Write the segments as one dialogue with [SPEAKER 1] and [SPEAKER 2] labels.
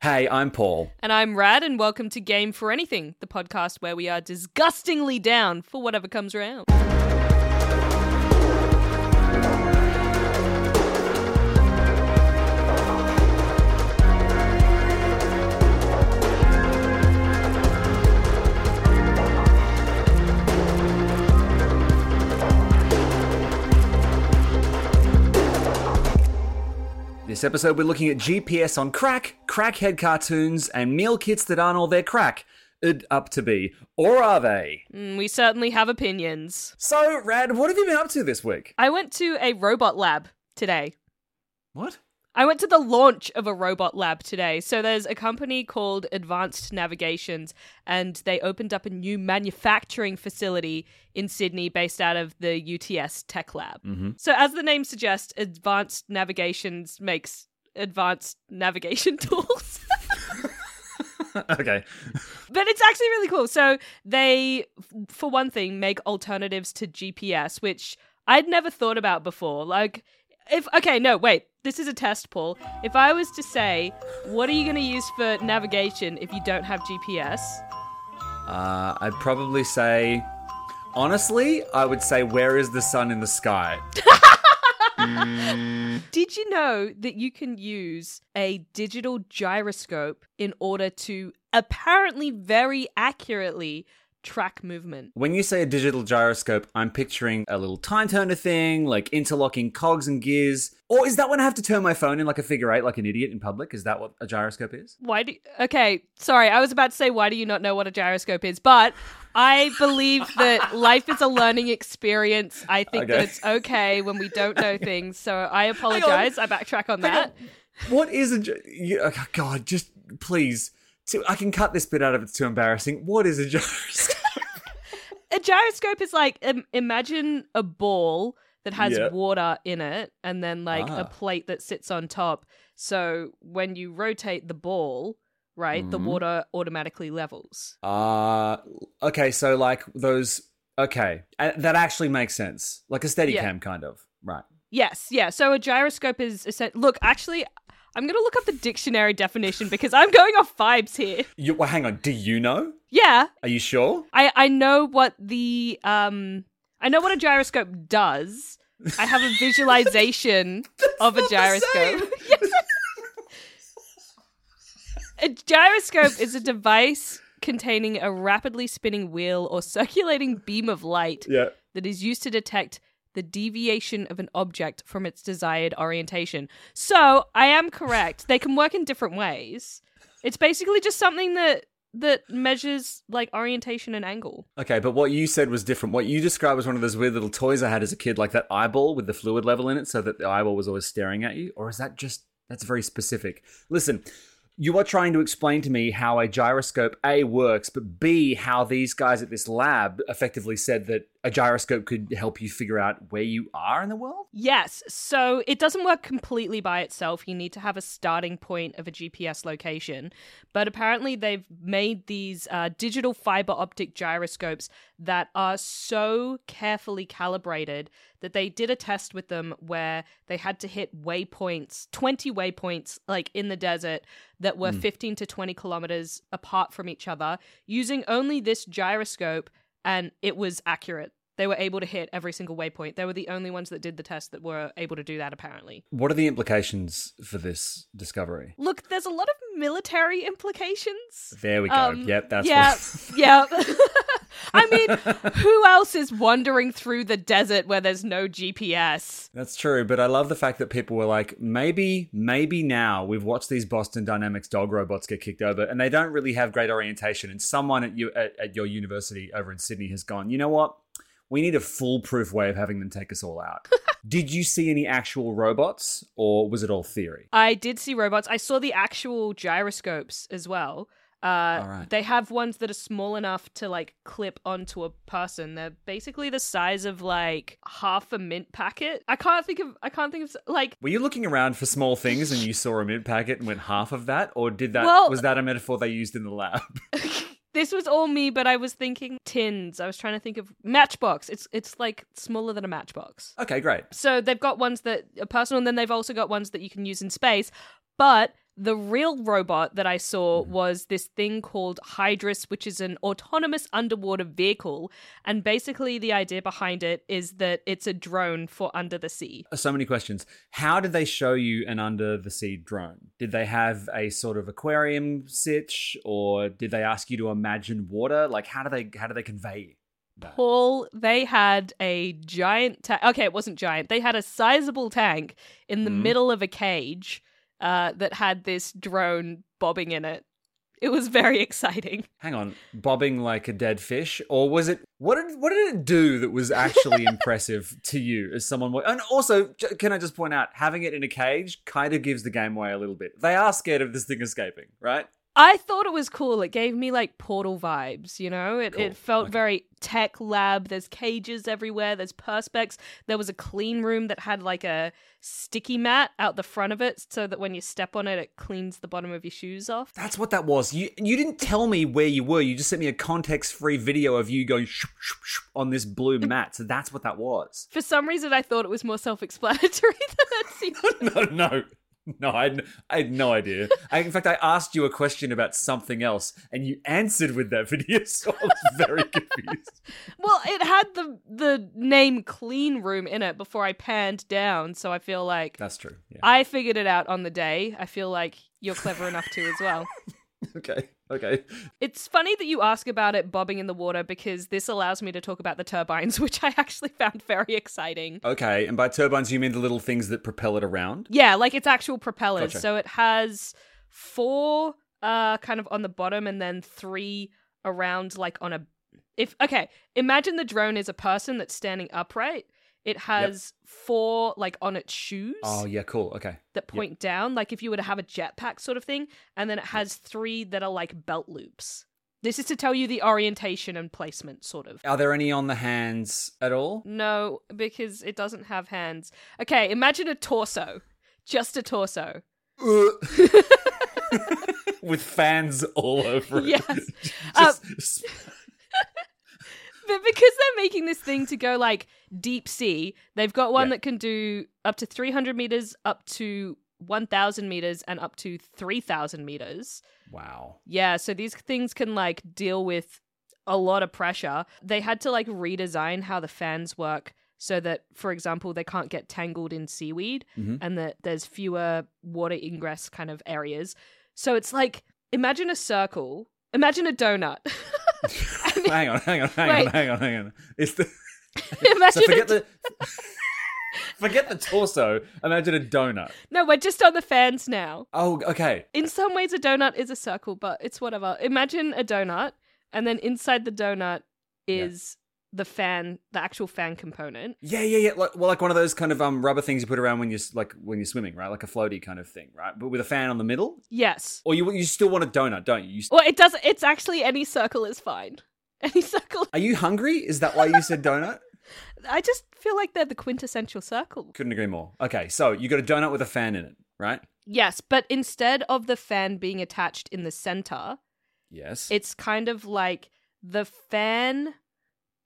[SPEAKER 1] Hey, I'm Paul.
[SPEAKER 2] And I'm Rad, and welcome to Game for Anything, the podcast where we are disgustingly down for whatever comes around.
[SPEAKER 1] This episode, we're looking at GPS on crack, crackhead cartoons, and meal kits that aren't all their crack. It up to be. Or are they?
[SPEAKER 2] Mm, we certainly have opinions.
[SPEAKER 1] So, Rad, what have you been up to this week?
[SPEAKER 2] I went to a robot lab today.
[SPEAKER 1] What?
[SPEAKER 2] I went to the launch of a robot lab today. So there's a company called Advanced Navigations, and they opened up a new manufacturing facility in Sydney based out of the UTS Tech Lab.
[SPEAKER 1] Mm-hmm.
[SPEAKER 2] So, as the name suggests, Advanced Navigations makes advanced navigation tools.
[SPEAKER 1] okay.
[SPEAKER 2] But it's actually really cool. So they, for one thing, make alternatives to GPS, which I'd never thought about before. Like, if okay, no, wait, this is a test, Paul. If I was to say, what are you going to use for navigation if you don't have GPS?
[SPEAKER 1] Uh, I'd probably say, honestly, I would say, where is the sun in the sky?
[SPEAKER 2] Did you know that you can use a digital gyroscope in order to apparently very accurately track movement?
[SPEAKER 1] When you say a digital gyroscope, I'm picturing a little time turner thing, like interlocking cogs and gears. Or is that when I have to turn my phone in like a figure eight, like an idiot in public? Is that what a gyroscope is?
[SPEAKER 2] Why do you, Okay, sorry, I was about to say why do you not know what a gyroscope is, but I believe that life is a learning experience. I think that it's okay when we don't know things. So I apologize. I backtrack on that.
[SPEAKER 1] What is a you, oh, God? Just please, to, I can cut this bit out if it's too embarrassing. What is a gyroscope?
[SPEAKER 2] A gyroscope is like im- imagine a ball that has
[SPEAKER 1] Yeah.
[SPEAKER 2] water in it and then like
[SPEAKER 1] Ah.
[SPEAKER 2] a plate that sits on top. So when you rotate the ball, right, the
[SPEAKER 1] Mhm.
[SPEAKER 2] water automatically levels.
[SPEAKER 1] Uh okay, so like those. Okay, uh, that actually makes sense. Like a steady
[SPEAKER 2] Yeah.
[SPEAKER 1] kind of. Right.
[SPEAKER 2] Yes, yeah. So a gyroscope is essen- look. Actually, I'm gonna look up the dictionary definition because I'm going off vibes here.
[SPEAKER 1] You, well, hang on. Do you know?
[SPEAKER 2] Yeah,
[SPEAKER 1] Are you sure?
[SPEAKER 2] I I know what the um I know what a gyroscope does. I have a visualization of a gyroscope. Yes. a gyroscope is a device containing a rapidly spinning wheel or circulating beam of light
[SPEAKER 1] Yeah.
[SPEAKER 2] that is used to detect the deviation of an object from its desired orientation. So, I am correct. They can work in different ways. It's basically just something that that measures like orientation and angle.
[SPEAKER 1] Okay, but what you said was different. What you described was one of those weird little toys I had as a kid, like that eyeball with the fluid level in it, so that the eyeball was always staring at you. Or is that just that's very specific? Listen, you are trying to explain to me how a gyroscope A works, but B how these guys at this lab effectively said that a gyroscope could help you figure out where you are in the world.
[SPEAKER 2] Yes, so it doesn't work completely by itself. You need to have a starting point of a GPS location. But apparently, they've made these uh, digital fiber optic gyroscopes that are so carefully calibrated that they did a test with them where they had to hit waypoints, 20 waypoints, like in the desert, that were 15 to 20 kilometers apart from each other using only this gyroscope, and it was accurate. They were able to hit every single waypoint. They were the only ones that did the test that were able to do that, apparently.
[SPEAKER 1] What are the implications for this discovery?
[SPEAKER 2] Look, there's a lot of military implications.
[SPEAKER 1] There we go.
[SPEAKER 2] Um,
[SPEAKER 1] yep, that's
[SPEAKER 2] yeah,
[SPEAKER 1] what.
[SPEAKER 2] yeah. I mean, who else is wandering through the desert where there's no GPS?
[SPEAKER 1] That's true, but I love the fact that people were like, maybe, maybe now we've watched these Boston Dynamics dog robots get kicked over, and they don't really have great orientation. And someone at you at, at your university over in Sydney has gone, you know what? We need a foolproof way of having them take us all out. Did you see any actual robots, or was it all theory?
[SPEAKER 2] I did see robots. I saw the actual gyroscopes as well. Uh,
[SPEAKER 1] right.
[SPEAKER 2] They have ones that are small enough to like clip onto a person. They're basically the size of like half a mint packet. I can't think of. I can't think of like.
[SPEAKER 1] Were you looking around for small things and you saw a mint packet and went half of that, or did that
[SPEAKER 2] Well-
[SPEAKER 1] was that a metaphor they used in the lab?
[SPEAKER 2] This was all me, but I was thinking tins. I was trying to think of Matchbox. It's it's like smaller than a Matchbox.
[SPEAKER 1] okay, great.
[SPEAKER 2] So they've got ones that are personal, and then they've also got ones that you can use in space. But the real robot that I saw was this thing called Hydrus, which is an autonomous underwater vehicle. And basically, the idea behind it is that it's a drone for under the sea.
[SPEAKER 1] So many questions. How did they show you an under the sea drone? Did they have a sort of aquarium sitch, or did they ask you to imagine water? Like, how do they how do they convey that?
[SPEAKER 2] Paul, they had a giant tank. Okay, it wasn't giant. They had a sizable tank in the
[SPEAKER 1] Mhm.
[SPEAKER 2] middle of a cage uh, that had this drone bobbing in it. It was very exciting.
[SPEAKER 1] Hang on, bobbing like a dead fish, or was it? What did what did it do that was actually impressive to you as someone? And also, can I just point out, having it in a cage kind of gives the game away a little bit. They are scared of this thing escaping, right?
[SPEAKER 2] I thought it was cool. It gave me like portal vibes, you know? It,
[SPEAKER 1] Cool.
[SPEAKER 2] it felt
[SPEAKER 1] Okay.
[SPEAKER 2] very tech lab. There's cages everywhere, there's perspex. There was a clean room that had like a sticky mat out the front of it so that when you step on it, it cleans the bottom of your shoes off.
[SPEAKER 1] That's what that was. You you didn't tell me where you were. You just sent me a context-free video of you going on this blue mat. So that's what that was.
[SPEAKER 2] For some reason, I thought it was more self explanatory than it seemed.
[SPEAKER 1] no, no, no. I had, I had no idea. I, in fact, I asked you a question about something else, and you answered with that video. So I was very confused.
[SPEAKER 2] Well, it had the the name clean room in it before I panned down, so I feel like
[SPEAKER 1] That's true. Yeah.
[SPEAKER 2] I figured it out on the day. I feel like you're clever enough to as well.
[SPEAKER 1] Okay. Okay.
[SPEAKER 2] It's funny that you ask about it bobbing in the water because this allows me to talk about the turbines, which I actually found very exciting.
[SPEAKER 1] Okay. And by turbines, you mean the little things that propel it around?
[SPEAKER 2] Yeah, like it's actual propellers.
[SPEAKER 1] Gotcha.
[SPEAKER 2] So it has four uh kind of on the bottom and then three around like on a if okay, imagine the drone is a person that's standing upright. It has four like on its shoes
[SPEAKER 1] Oh, yeah. Cool. Okay.
[SPEAKER 2] that point down, like if you were to have a jetpack sort of thing, and then it has three that are like belt loops. This is to tell you the orientation and placement, sort of.
[SPEAKER 1] Are there any on the hands at all?
[SPEAKER 2] No, because it doesn't have hands. Okay, imagine a torso. Just a torso. Uh.
[SPEAKER 1] With fans all over it.
[SPEAKER 2] Yes.
[SPEAKER 1] Just- um,
[SPEAKER 2] But because they're making this thing to go like deep sea, they've got one
[SPEAKER 1] Yeah.
[SPEAKER 2] that can do up to 300 meters, up to 1,000 meters, and up to 3,000 meters.
[SPEAKER 1] wow.
[SPEAKER 2] Yeah, so these things can like deal with a lot of pressure. They had to like redesign how the fans work so that, for example, they can't get tangled in seaweed
[SPEAKER 1] Mhm.
[SPEAKER 2] and that there's fewer water ingress kind of areas. So it's like imagine a circle, imagine a donut.
[SPEAKER 1] Hang on, hang on, hang
[SPEAKER 2] Wait.
[SPEAKER 1] on, hang on, hang on. It's the
[SPEAKER 2] imagine
[SPEAKER 1] so
[SPEAKER 2] a
[SPEAKER 1] forget the forget the torso. Imagine a donut.
[SPEAKER 2] No, we're just on the fans now.
[SPEAKER 1] Oh, okay.
[SPEAKER 2] In some ways, a donut is a circle, but it's whatever. Imagine a donut, and then inside the donut
[SPEAKER 1] Yeah.
[SPEAKER 2] is the fan, the actual fan component.
[SPEAKER 1] Yeah, yeah, yeah. Like, well, like one of those kind of um rubber things you put around when you're like when you're swimming, right? Like a floaty kind of thing, right? But with a fan on the middle.
[SPEAKER 2] Yes.
[SPEAKER 1] Or you you still want a donut, don't you? you st-
[SPEAKER 2] Well, it does. It's actually any circle is fine. Any circle.
[SPEAKER 1] Are you hungry? Is that why you said donut?
[SPEAKER 2] I just feel like they're the quintessential circle.
[SPEAKER 1] Couldn't agree more. Okay, so you got a donut with a fan in it, right?
[SPEAKER 2] Yes, but instead of the fan being attached in the center,
[SPEAKER 1] Yes.
[SPEAKER 2] it's kind of like the fan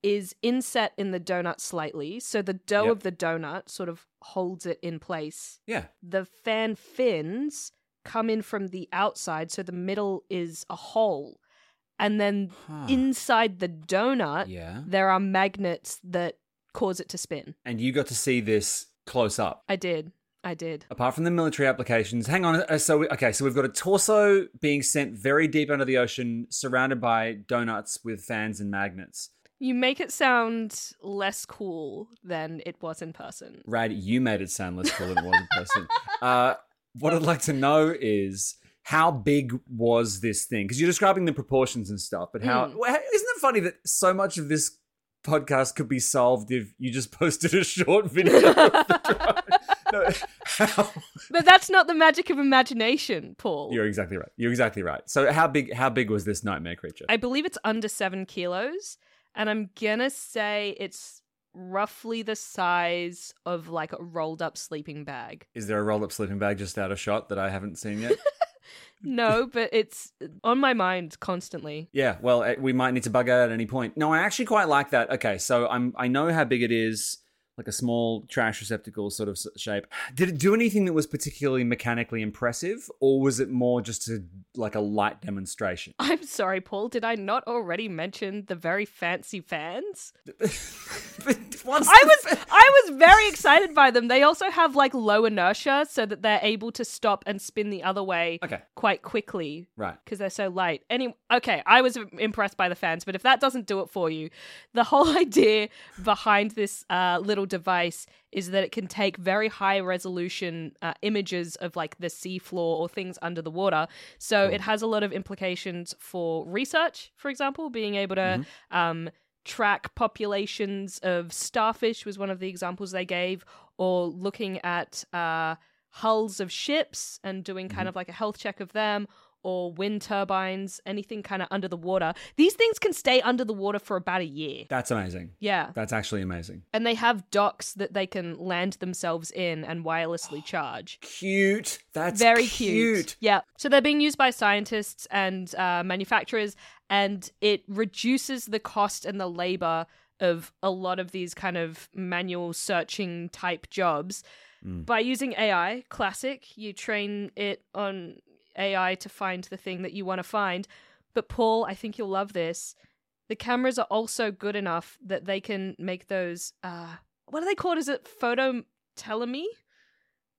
[SPEAKER 2] is inset in the donut slightly, so the dough
[SPEAKER 1] Yep.
[SPEAKER 2] of the donut sort of holds it in place.
[SPEAKER 1] yeah.
[SPEAKER 2] The fan fins come in from the outside, so the middle is a hole. And then
[SPEAKER 1] Huh.
[SPEAKER 2] inside the donut,
[SPEAKER 1] Yeah.
[SPEAKER 2] there are magnets that cause it to spin.
[SPEAKER 1] And you got to see this close up.
[SPEAKER 2] I did. I did.
[SPEAKER 1] Apart from the military applications, hang on. uh, So we, okay, so we've got a torso being sent very deep under the ocean, surrounded by donuts with fans and magnets.
[SPEAKER 2] You make it sound less cool than it was in person.
[SPEAKER 1] Rad, you made it sound less cool than it was in person. Uh, what I'd like to know is how big was this thing? Because you're describing the proportions and stuff, but how
[SPEAKER 2] mm.
[SPEAKER 1] isn't it funny that so much of this podcast could be solved if you just posted a short video? of the drone? No, how-
[SPEAKER 2] But that's not the magic of imagination, Paul.
[SPEAKER 1] You're exactly right. You're exactly right. So how big? How big was this nightmare creature?
[SPEAKER 2] I believe it's under seven kilos, and I'm gonna say it's roughly the size of like a rolled up sleeping bag.
[SPEAKER 1] Is there a rolled up sleeping bag just out of shot that I haven't seen yet?
[SPEAKER 2] No, but it's on my mind constantly.
[SPEAKER 1] Yeah, well, eh, we might need to bug out at any point. No, I actually quite like that. Okay, so I'm I know how big it is, like a small trash receptacle sort of shape. Did it do anything that was particularly mechanically impressive, or was it more just a like a light demonstration?
[SPEAKER 2] I'm sorry, Paul. Did I not already mention the very fancy fans? I was
[SPEAKER 1] fa-
[SPEAKER 2] I was very excited by them. They also have like low inertia so that they're able to stop and spin the other way
[SPEAKER 1] okay,
[SPEAKER 2] quite quickly
[SPEAKER 1] right.
[SPEAKER 2] because they're so light. Any okay, I was impressed by the fans, but if that doesn't do it for you, the whole idea behind this uh, little device is that it can take very high resolution uh, images of like the seafloor or things under the water. So it has a lot of implications for research, for example, being able to um, track populations of starfish was one of the examples they gave, or looking at uh, hulls of ships and doing kind of like a health check of them, or wind turbines, anything kind of under the water. These things can stay under the water for about a year.
[SPEAKER 1] That's amazing.
[SPEAKER 2] Yeah.
[SPEAKER 1] That's actually amazing.
[SPEAKER 2] And they have docks that they can land themselves in and wirelessly charge.
[SPEAKER 1] Cute. That's
[SPEAKER 2] Very
[SPEAKER 1] cute.
[SPEAKER 2] cute. Yeah. So they're being used by scientists and uh, manufacturers, and it reduces the cost and the labor of a lot of these kind of manual searching type jobs
[SPEAKER 1] Mm.
[SPEAKER 2] by using AI. Classic. You train it on AI to find the thing that you want to find. But Paul, I think you'll love this. The cameras are also good enough that they can make those. Uh, what are they called? Is it phototelemy?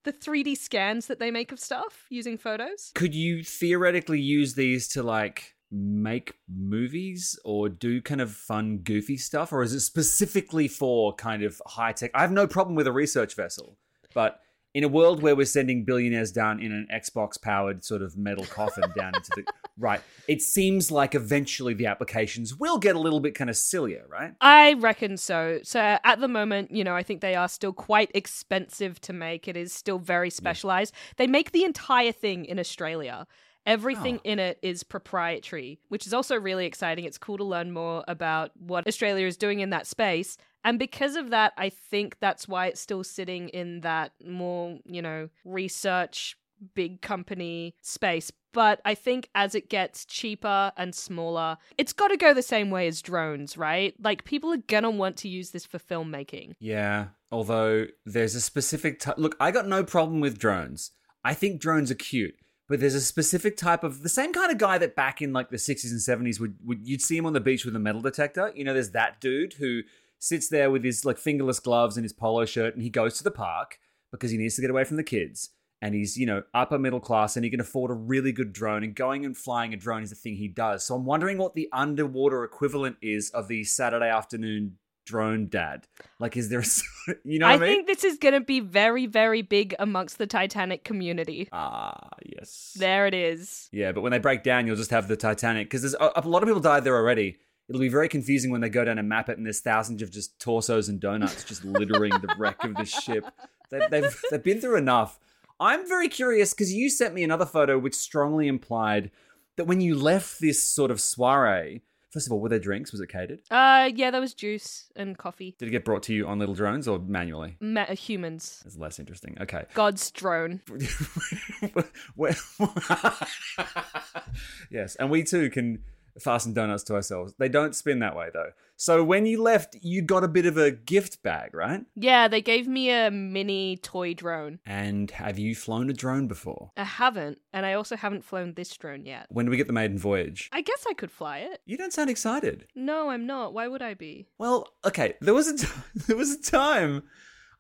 [SPEAKER 2] the 3D scans that they make of stuff using photos.
[SPEAKER 1] Could you theoretically use these to like make movies or do kind of fun, goofy stuff? Or is it specifically for kind of high tech? I have no problem with a research vessel, but in a world where we're sending billionaires down in an Xbox powered sort of metal coffin down into the. Right. It seems like eventually the applications will get a little bit kind of sillier, right?
[SPEAKER 2] I reckon so. So at the moment, you know, I think they are still quite expensive to make. It is still very specialized. They make the entire thing in Australia. Everything
[SPEAKER 1] Oh.
[SPEAKER 2] in it is proprietary, which is also really exciting. It's cool to learn more about what Australia is doing in that space. And because of that, I think that's why it's still sitting in that more, you know, research big company space. But I think as it gets cheaper and smaller, it's got to go the same way as drones, right? Like people are going to want to use this for filmmaking.
[SPEAKER 1] Yeah, although there's a specific type. Look, I got no problem with drones. I think drones are cute, but there's a specific type of the same kind of guy that back in like the 60s and 70s would, would you'd see him on the beach with a metal detector. You know, there's that dude who sits there with his like fingerless gloves and his polo shirt, and he goes to the park because he needs to get away from the kids. And he's, you know, upper middle class and he can afford a really good drone. And going and flying a drone is the thing he does. So I'm wondering what the underwater equivalent is of the Saturday afternoon drone dad. Like, is there, a, you know what
[SPEAKER 2] I
[SPEAKER 1] I, mean?
[SPEAKER 2] think this is going to be very, very big amongst the Titanic community.
[SPEAKER 1] Ah, yes.
[SPEAKER 2] There it is.
[SPEAKER 1] Yeah, but when they break down, you'll just have the Titanic because there's a, a lot of people died there already. It'll be very confusing when they go down and map it, and there's thousands of just torsos and donuts just littering the wreck of the ship. They, they've they've been through enough. I'm very curious because you sent me another photo which strongly implied that when you left this sort of soiree, first of all, were there drinks? Was it catered?
[SPEAKER 2] Uh, yeah, there was juice and coffee.
[SPEAKER 1] Did it get brought to you on little drones or manually?
[SPEAKER 2] Me- humans.
[SPEAKER 1] It's less interesting. Okay.
[SPEAKER 2] God's drone.
[SPEAKER 1] Yes, and we too can fasten donuts to ourselves. They don't spin that way though. So when you left, you got a bit of a gift bag, right?
[SPEAKER 2] Yeah, they gave me a mini toy drone.
[SPEAKER 1] And have you flown a drone before?
[SPEAKER 2] I haven't, and I also haven't flown this drone yet.
[SPEAKER 1] When do we get the maiden voyage?
[SPEAKER 2] I guess I could fly it.
[SPEAKER 1] You don't sound excited.
[SPEAKER 2] No, I'm not. Why would I be?
[SPEAKER 1] Well, okay. There was a t- there was a time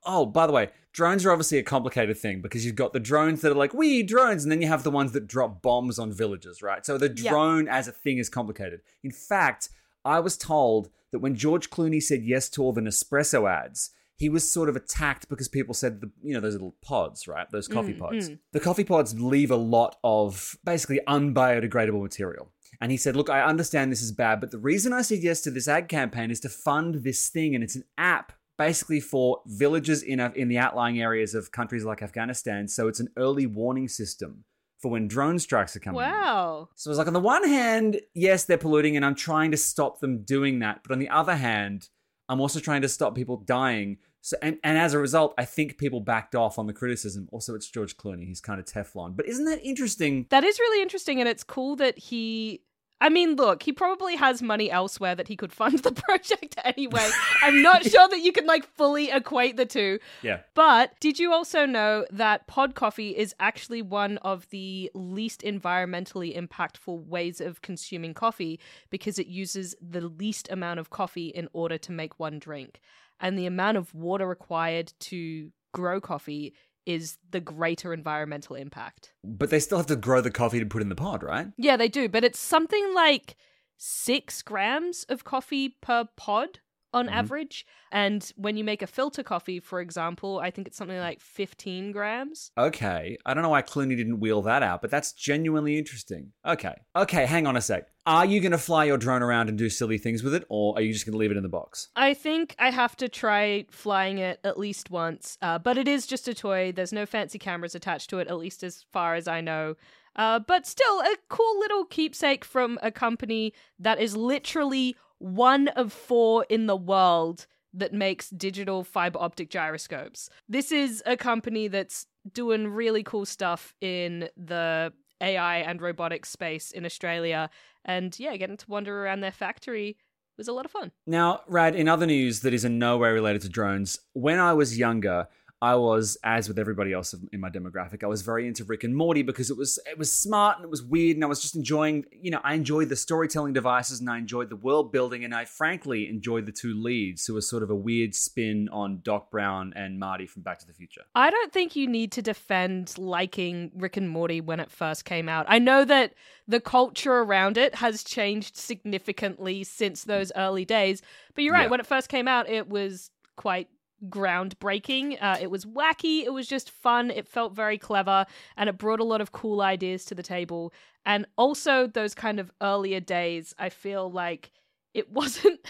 [SPEAKER 1] Oh, by the way, drones are obviously a complicated thing because you've got the drones that are like, we drones, and then you have the ones that drop bombs on villages, right? So the
[SPEAKER 2] Yeah.
[SPEAKER 1] drone as a thing is complicated. In fact, I was told that when George Clooney said yes to all the Nespresso ads, he was sort of attacked because people said the you know those little pods, right? Those coffee
[SPEAKER 2] Mm,
[SPEAKER 1] pods.
[SPEAKER 2] mm.
[SPEAKER 1] The coffee pods leave a lot of basically unbiodegradable material. And he said, Look, I understand this is bad, but the reason I said yes to this ad campaign is to fund this thing. And it's an app basically for villages in, a, in the outlying areas of countries like Afghanistan. So it's an early warning system for when drone strikes are coming.
[SPEAKER 2] Wow.
[SPEAKER 1] So it's like, on the one hand, yes, they're polluting, and I'm trying to stop them doing that. But on the other hand, I'm also trying to stop people dying. So, and, and as a result, I think people backed off on the criticism. Also, it's George Clooney. He's kind of Teflon. But isn't that interesting?
[SPEAKER 2] That is really interesting, and it's cool that he. I mean, look, he probably has money elsewhere that he could fund the project anyway. I'm not sure that you can like fully equate the two.
[SPEAKER 1] Yeah.
[SPEAKER 2] But did you also know that pod coffee is actually one of the least environmentally impactful ways of consuming coffee because it uses the least amount of coffee in order to make one drink? And the amount of water required to grow coffee is the greater environmental impact.
[SPEAKER 1] But they still have to grow the coffee to put in the pod, right?
[SPEAKER 2] Yeah, they do, but it's something like six grams of coffee per pod on
[SPEAKER 1] Mhm.
[SPEAKER 2] average. And when you make a filter coffee, for example, I think it's something like 15 grams.
[SPEAKER 1] Okay. I don't know why Clooney didn't wheel that out, but that's genuinely interesting. Okay. Okay, hang on a sec. Are you going to fly your drone around and do silly things with it, or are you just going to leave it in the box?
[SPEAKER 2] I think I have to try flying it at least once, uh, but it is just a toy. There's no fancy cameras attached to it, at least as far as I know. Uh, but still, a cool little keepsake from a company that is literally one of four in the world that makes digital fiber optic gyroscopes. This is a company that's doing really cool stuff in the AI and robotics space in Australia. And yeah, getting to wander around their factory was a lot of fun.
[SPEAKER 1] Now, Rad, in other news that is in no way related to drones, when I was younger, I was, as with everybody else in my demographic, I was very into Rick and Morty because it was it was smart and it was weird, and I was just enjoying, you know, I enjoyed the storytelling devices and I enjoyed the world building, and I frankly enjoyed the two leads, who were sort of a weird spin on Doc Brown and Marty from Back to the Future.
[SPEAKER 2] I don't think you need to defend liking Rick and Morty when it first came out. I know that the culture around it has changed significantly since those early days, but you're right.
[SPEAKER 1] Yeah.
[SPEAKER 2] When it first came out, it was quite groundbreaking. Uh, it was wacky. It was just fun. It felt very clever, and it brought a lot of cool ideas to the table. And also, those kind of earlier days, I feel like it wasn't.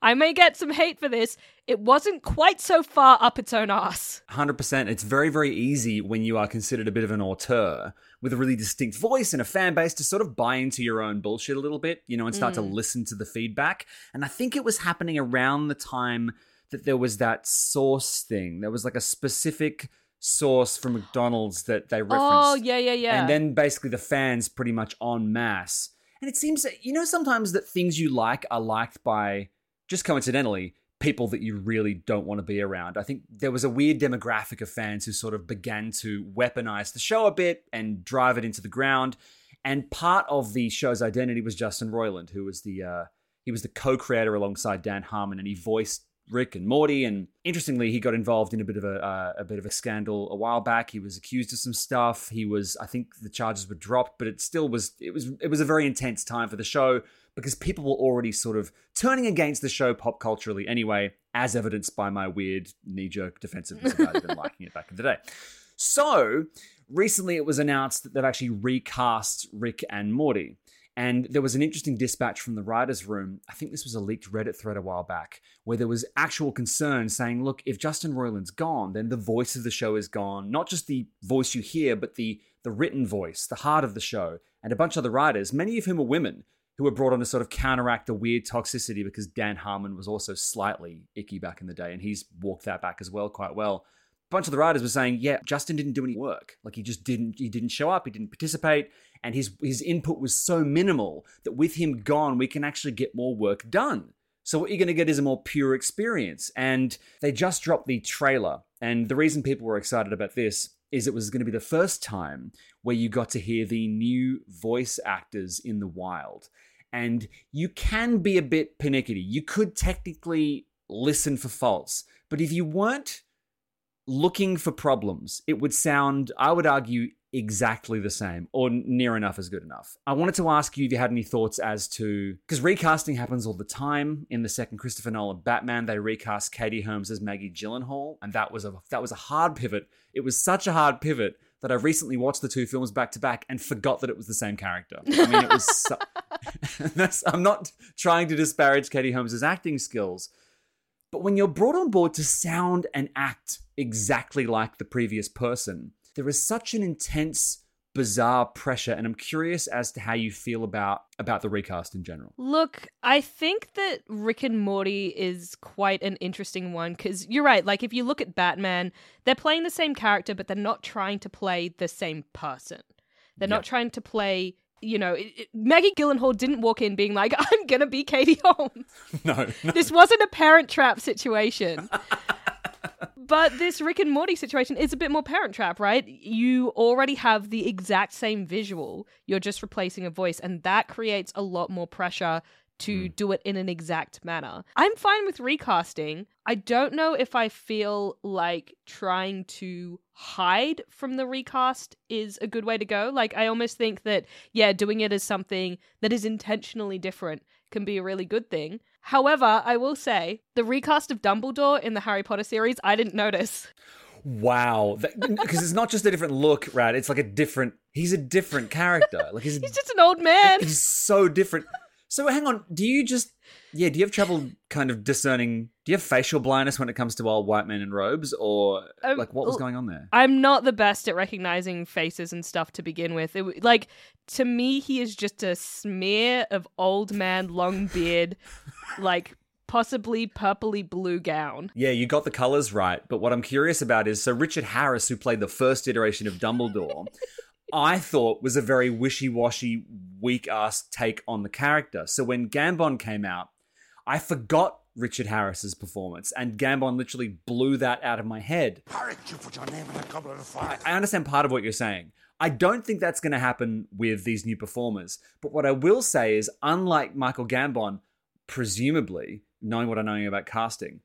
[SPEAKER 2] I may get some hate for this. It wasn't quite so far up its own ass.
[SPEAKER 1] 100%. It's very, very easy when you are considered a bit of an auteur with a really distinct voice and a fan base to sort of buy into your own bullshit a little bit, you know, and start to
[SPEAKER 2] Mm.
[SPEAKER 1] listen to the feedback. And I think it was happening around the time that there was that sauce thing. There was like a specific sauce from McDonald's that they referenced.
[SPEAKER 2] Oh yeah, yeah, yeah.
[SPEAKER 1] And then basically the fans pretty much en masse. And it seems that, you know, sometimes that things you like are liked by just coincidentally people that you really don't want to be around. I think there was a weird demographic of fans who sort of began to weaponize the show a bit and drive it into the ground. And part of the show's identity was Justin Roiland, who was the uh, he was the co-creator alongside Dan Harmon, and he voiced Rick and Morty. And interestingly, he got involved in a bit of a uh, a bit of a scandal a while back. He was accused of some stuff. He was, I think, the charges were dropped, but it still was. It was it was a very intense time for the show because people were already sort of turning against the show pop culturally anyway, as evidenced by my weird knee jerk defensiveness about it and liking it back in the day. So recently, it was announced that they've actually recast Rick and Morty. And there was an interesting dispatch from the writer's room. I think this was a leaked Reddit thread a while back, where there was actual concern saying, look, if Justin Roiland's gone, then the voice of the show is gone. Not just the voice you hear, but the, the written voice, the heart of the show. And a bunch of the writers, many of whom are women, who were brought on to sort of counteract the weird toxicity because Dan Harmon was also slightly icky back in the day, and he's walked that back as well quite well. A bunch of the writers were saying, yeah, Justin didn't do any work. Like he just didn't he didn't show up, he didn't participate, and his his input was so minimal that with him gone, we can actually get more work done. So what you're going to get is a more pure experience. And they just dropped the trailer, and the reason people were excited about this is it was going to be the first time where you got to hear the new voice actors in the wild. And you can be a bit pernickety. You could technically listen for faults, but if you weren't looking for problems, it would sound, I would argue, exactly the same or near enough is good enough. I wanted to ask you if you had any thoughts as to because recasting happens all the time. In the second Christopher Nolan Batman, they recast Katie Holmes as Maggie Gyllenhaal, and that was a that was a hard pivot. It was such a hard pivot that I recently watched the two films back to back and forgot that it was the same character. I mean, it was. So, that's, I'm not trying to disparage Katie Holmes' acting skills, but when you're brought on board to sound and act exactly like the previous person, there is such an intense bizarre pressure and i'm curious as to how you feel about about the recast in general
[SPEAKER 2] Look, I think that Rick and Morty is quite an interesting one because you're right. Like, if you look at Batman, they're playing the same character, but they're not trying to play the same person. They're not trying to play, you know, it, it- Maggie Gyllenhaal didn't walk in being like, I'm going to be Katie Holmes.
[SPEAKER 1] no, no.
[SPEAKER 2] this wasn't a parent trap situation. but this Rick and Morty situation is a bit more parent trap, right? You already have the exact same visual, you're just replacing a voice, and that creates a lot more pressure to mm. do it in an exact manner. I'm fine with recasting. I don't know if I feel like trying to hide from the recast is a good way to go. Like, I almost think that, yeah, doing it as something that is intentionally different can be a really good thing. However, I will say the recast of Dumbledore in the Harry Potter series, I didn't notice.
[SPEAKER 1] wow because it's not just a different look rad it's like a different he's a different character like he's,
[SPEAKER 2] He's just an old man.
[SPEAKER 1] he's so different so hang on do you just yeah do you have trouble kind of discerning do you have facial blindness when it comes to old white men in robes or
[SPEAKER 2] Um,
[SPEAKER 1] like what was going on there
[SPEAKER 2] I'm not the best at recognizing faces and stuff to begin with. It, like to me, he is just a smear of old man, long beard, like possibly purpley blue gown.
[SPEAKER 1] Yeah, you got the colors right. But what I'm curious about is so Richard Harris, who played the first iteration of Dumbledore, I thought was a very wishy washy, weak ass take on the character. So when Gambon came out, I forgot Richard Harris's performance, and Gambon literally blew that out of my head.
[SPEAKER 3] You put your name in a goblet of fire.
[SPEAKER 1] I understand part of what you're saying. I don't think that's going to happen with these new performers. But what I will say is, unlike Michael Gambon, presumably, knowing what I know about casting,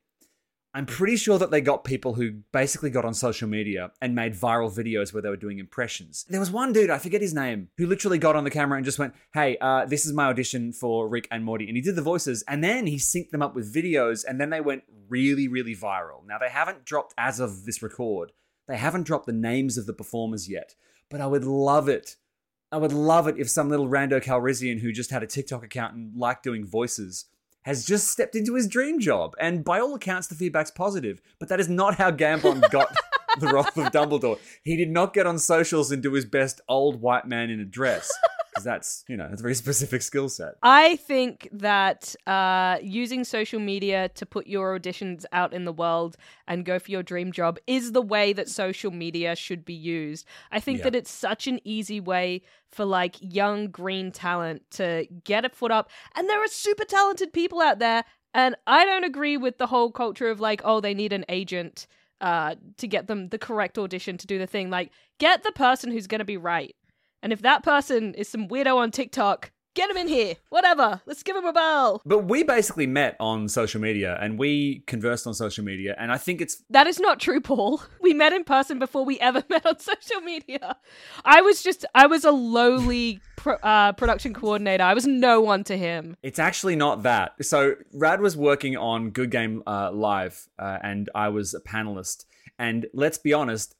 [SPEAKER 1] I'm pretty sure that they got people who basically got on social media and made viral videos where they were doing impressions. There was one dude, I forget his name, who literally got on the camera and just went, Hey, uh, this is my audition for Rick and Morty. And he did the voices and then he synced them up with videos and then they went really, really viral. Now, they haven't dropped, as of this record, they haven't dropped the names of the performers yet, but I would love it. I would love it if some little rando Calrissian who just had a TikTok account and liked doing voices has just stepped into his dream job. And by all accounts, the feedback's positive. But that is not how Gambon got the role of Dumbledore. He did not get on socials and do his best old white man in a dress. Because that's, you know, that's a very specific skill set.
[SPEAKER 2] I think that uh, using social media to put your auditions out in the world and go for your dream job is the way that social media should be used. I think
[SPEAKER 1] Yeah.
[SPEAKER 2] that it's such an easy way for like young green talent to get a foot up. And there are super talented people out there. And I don't agree with the whole culture of like, oh, they need an agent uh, to get them the correct audition to do the thing. Like, get the person who's going to be right. And if that person is some weirdo on TikTok, get him in here. Whatever. Let's give him a bell.
[SPEAKER 1] But we basically met on social media and we conversed on social media. And I think it's
[SPEAKER 2] That is not true, Paul. We met in person before we ever met on social media. I was just, I was a lowly pro- uh, production coordinator. I was no one to him.
[SPEAKER 1] It's actually not that. So Rad was working on Good Game uh, Live, uh, and I was a panelist. And let's be honest,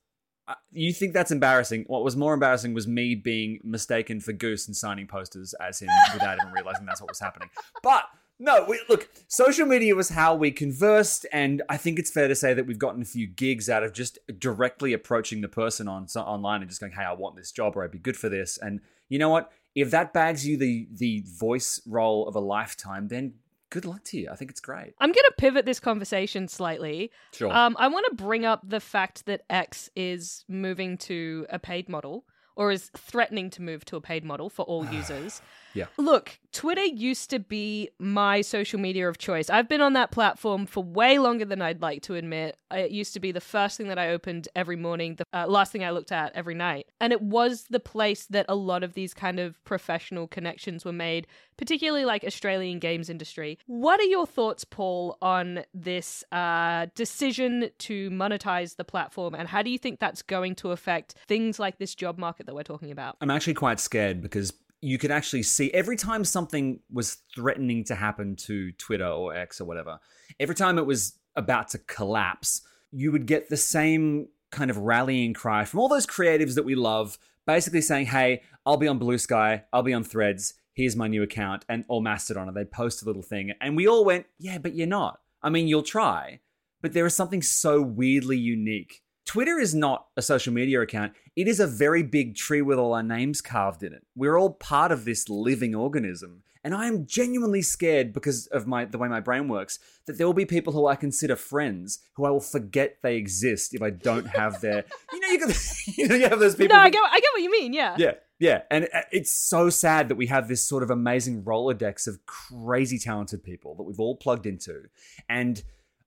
[SPEAKER 1] you think that's embarrassing? What was more embarrassing was me being mistaken for Goose and signing posters as him without even realizing that's what was happening. But no, we, look, social media was how we conversed, and I think it's fair to say that we've gotten a few gigs out of just directly approaching the person on so, online and just going, "Hey, I want this job, or I'd be good for this." And you know what? If that bags you the the voice role of a lifetime, then good luck to you. I think it's great.
[SPEAKER 2] I'm going to pivot this conversation slightly.
[SPEAKER 1] Sure.
[SPEAKER 2] Um, I want to bring up the fact that X is moving to a paid model or is threatening to move to a paid model for all users.
[SPEAKER 1] Yeah.
[SPEAKER 2] Look, Twitter used to be my social media of choice. I've been on that platform for way longer than I'd like to admit. It used to be the first thing that I opened every morning, the uh, last thing I looked at every night. And it was the place that a lot of these kind of professional connections were made, particularly like Australian games industry. What are your thoughts, Paul, on this uh, decision to monetize the platform? And how do you think that's going to affect things like this job market that we're talking about?
[SPEAKER 1] I'm actually quite scared because you could actually see every time something was threatening to happen to Twitter or X or whatever, every time it was about to collapse, you would get the same kind of rallying cry from all those creatives that we love, basically saying, Hey, I'll be on Bluesky, I'll be on Threads, here's my new account, and or Mastodon, and they post a little thing. And we all went, Yeah, but you're not. I mean, you'll try, but there is something so weirdly unique Twitter is not a social media account. It is a very big tree with all our names carved in it. We're all part of this living organism. And I am genuinely scared because of my the way my brain works that there will be people who I consider friends who I will forget they exist if I don't have their you know you can you know you have those people
[SPEAKER 2] No,
[SPEAKER 1] who-
[SPEAKER 2] I get I get what you mean, yeah.
[SPEAKER 1] yeah, yeah, and uh, it's so sad that we have this sort of amazing rolodex of crazy talented people that we've all plugged into. And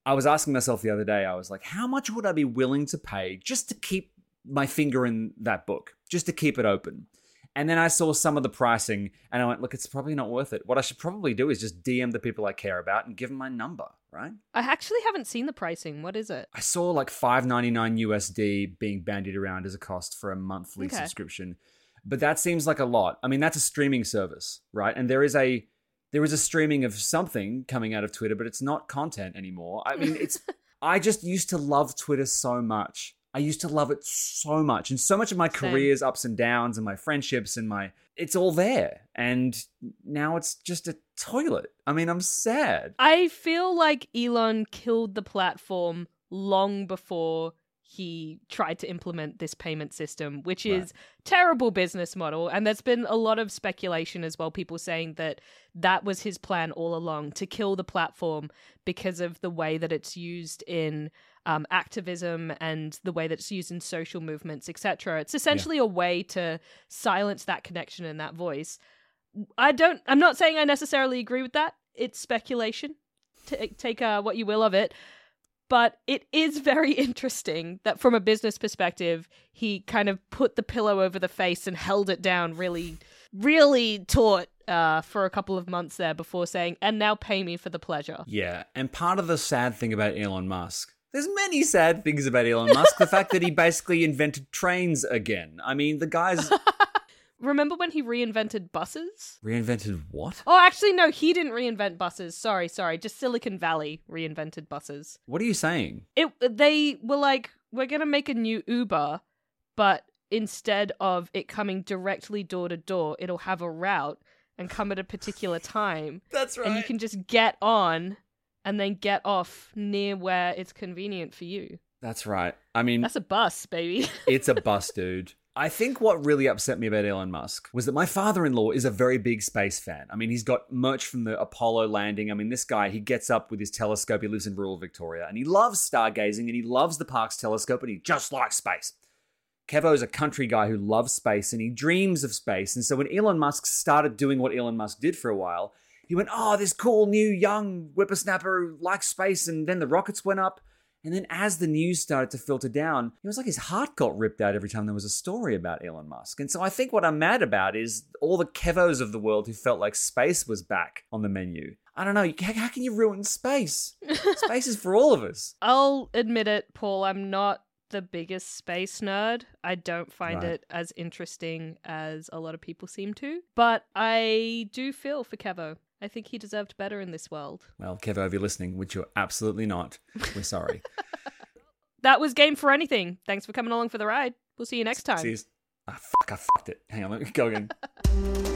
[SPEAKER 1] I was asking myself the other day, I was like, how much would I be willing to pay just to keep my finger in that book, just to keep it open? And then I saw some of the pricing, and I went, look, it's probably not worth it. What I should probably do is just DM the people I care about and give them my number, right?
[SPEAKER 2] I actually haven't seen the pricing. What is it?
[SPEAKER 1] I saw like five ninety nine USD being bandied around as a cost for a monthly
[SPEAKER 2] Okay.
[SPEAKER 1] subscription, but that seems like a lot. I mean, that's a streaming service, right? And there is a there is a streaming of something coming out of Twitter, but it's not content anymore. I mean, it's I just used to love Twitter so much. I used to love it so much, and so much of my
[SPEAKER 2] Same.
[SPEAKER 1] career's ups and downs, and my friendships, and my it's all there. And now it's just a toilet. I mean, I'm sad.
[SPEAKER 2] I feel like Elon killed the platform long before he tried to implement this payment system, which
[SPEAKER 1] Right.
[SPEAKER 2] is terrible business model. And there's been a lot of speculation as well, people saying that that was his plan all along to kill the platform because of the way that it's used in um, activism and the way that it's used in social movements, etc. It's essentially a way to silence that connection and that voice. I don't. I'm not saying I necessarily agree with that. It's speculation. T- take uh, what you will of it. But it is very interesting that, from a business perspective, he kind of put the pillow over the face and held it down really, really taut uh, for a couple of months there before saying, "And now pay me for the pleasure."
[SPEAKER 1] Yeah, and part of the sad thing about Elon Musk, there's many sad things about Elon Musk. the fact that he basically invented trains again. I mean, the guy's
[SPEAKER 2] Remember when he reinvented buses?
[SPEAKER 1] reinvented what?
[SPEAKER 2] Oh, actually, no, he didn't reinvent buses. Sorry, sorry. Just Silicon Valley reinvented buses.
[SPEAKER 1] What are you saying?
[SPEAKER 2] it they were like we're gonna make a new uber but instead of it coming directly door to door it'll have a route and come at a particular time
[SPEAKER 1] That's right.
[SPEAKER 2] and you can just get on and then get off near where it's convenient for you
[SPEAKER 1] That's right. I mean,
[SPEAKER 2] that's a bus baby
[SPEAKER 1] it's a bus, dude. I think what really upset me about Elon Musk was that my father in law is a very big space fan. I mean, he's got merch from the Apollo landing. I mean, this guy, he gets up with his telescope. He lives in rural Victoria and he loves stargazing and he loves the Parkes telescope and he just likes space. Kevo is a country guy who loves space and he dreams of space. And so when Elon Musk started doing what Elon Musk did for a while, he went, Oh, this cool new young whippersnapper who likes space. And then the rockets went up. And then as the news started to filter down, it was like his heart got ripped out every time there was a story about Elon Musk. And so I think what I'm mad about is all the Kevos of the world who felt like space was back on the menu. I don't know. How, can you ruin space? space is for all of us.
[SPEAKER 2] i'll admit it paul i'm not the biggest space nerd i don't find
[SPEAKER 1] Right.
[SPEAKER 2] it as interesting as a lot of people seem to but i do feel for kevo i think he deserved better in this world
[SPEAKER 1] Well, Kevo, if you're listening, which you're absolutely not, we're sorry.
[SPEAKER 2] that was Game for Anything. Thanks for coming along for the ride. We'll see you next time.
[SPEAKER 1] See you- Ah, fuck, I fucked it. Hang on, let me go again.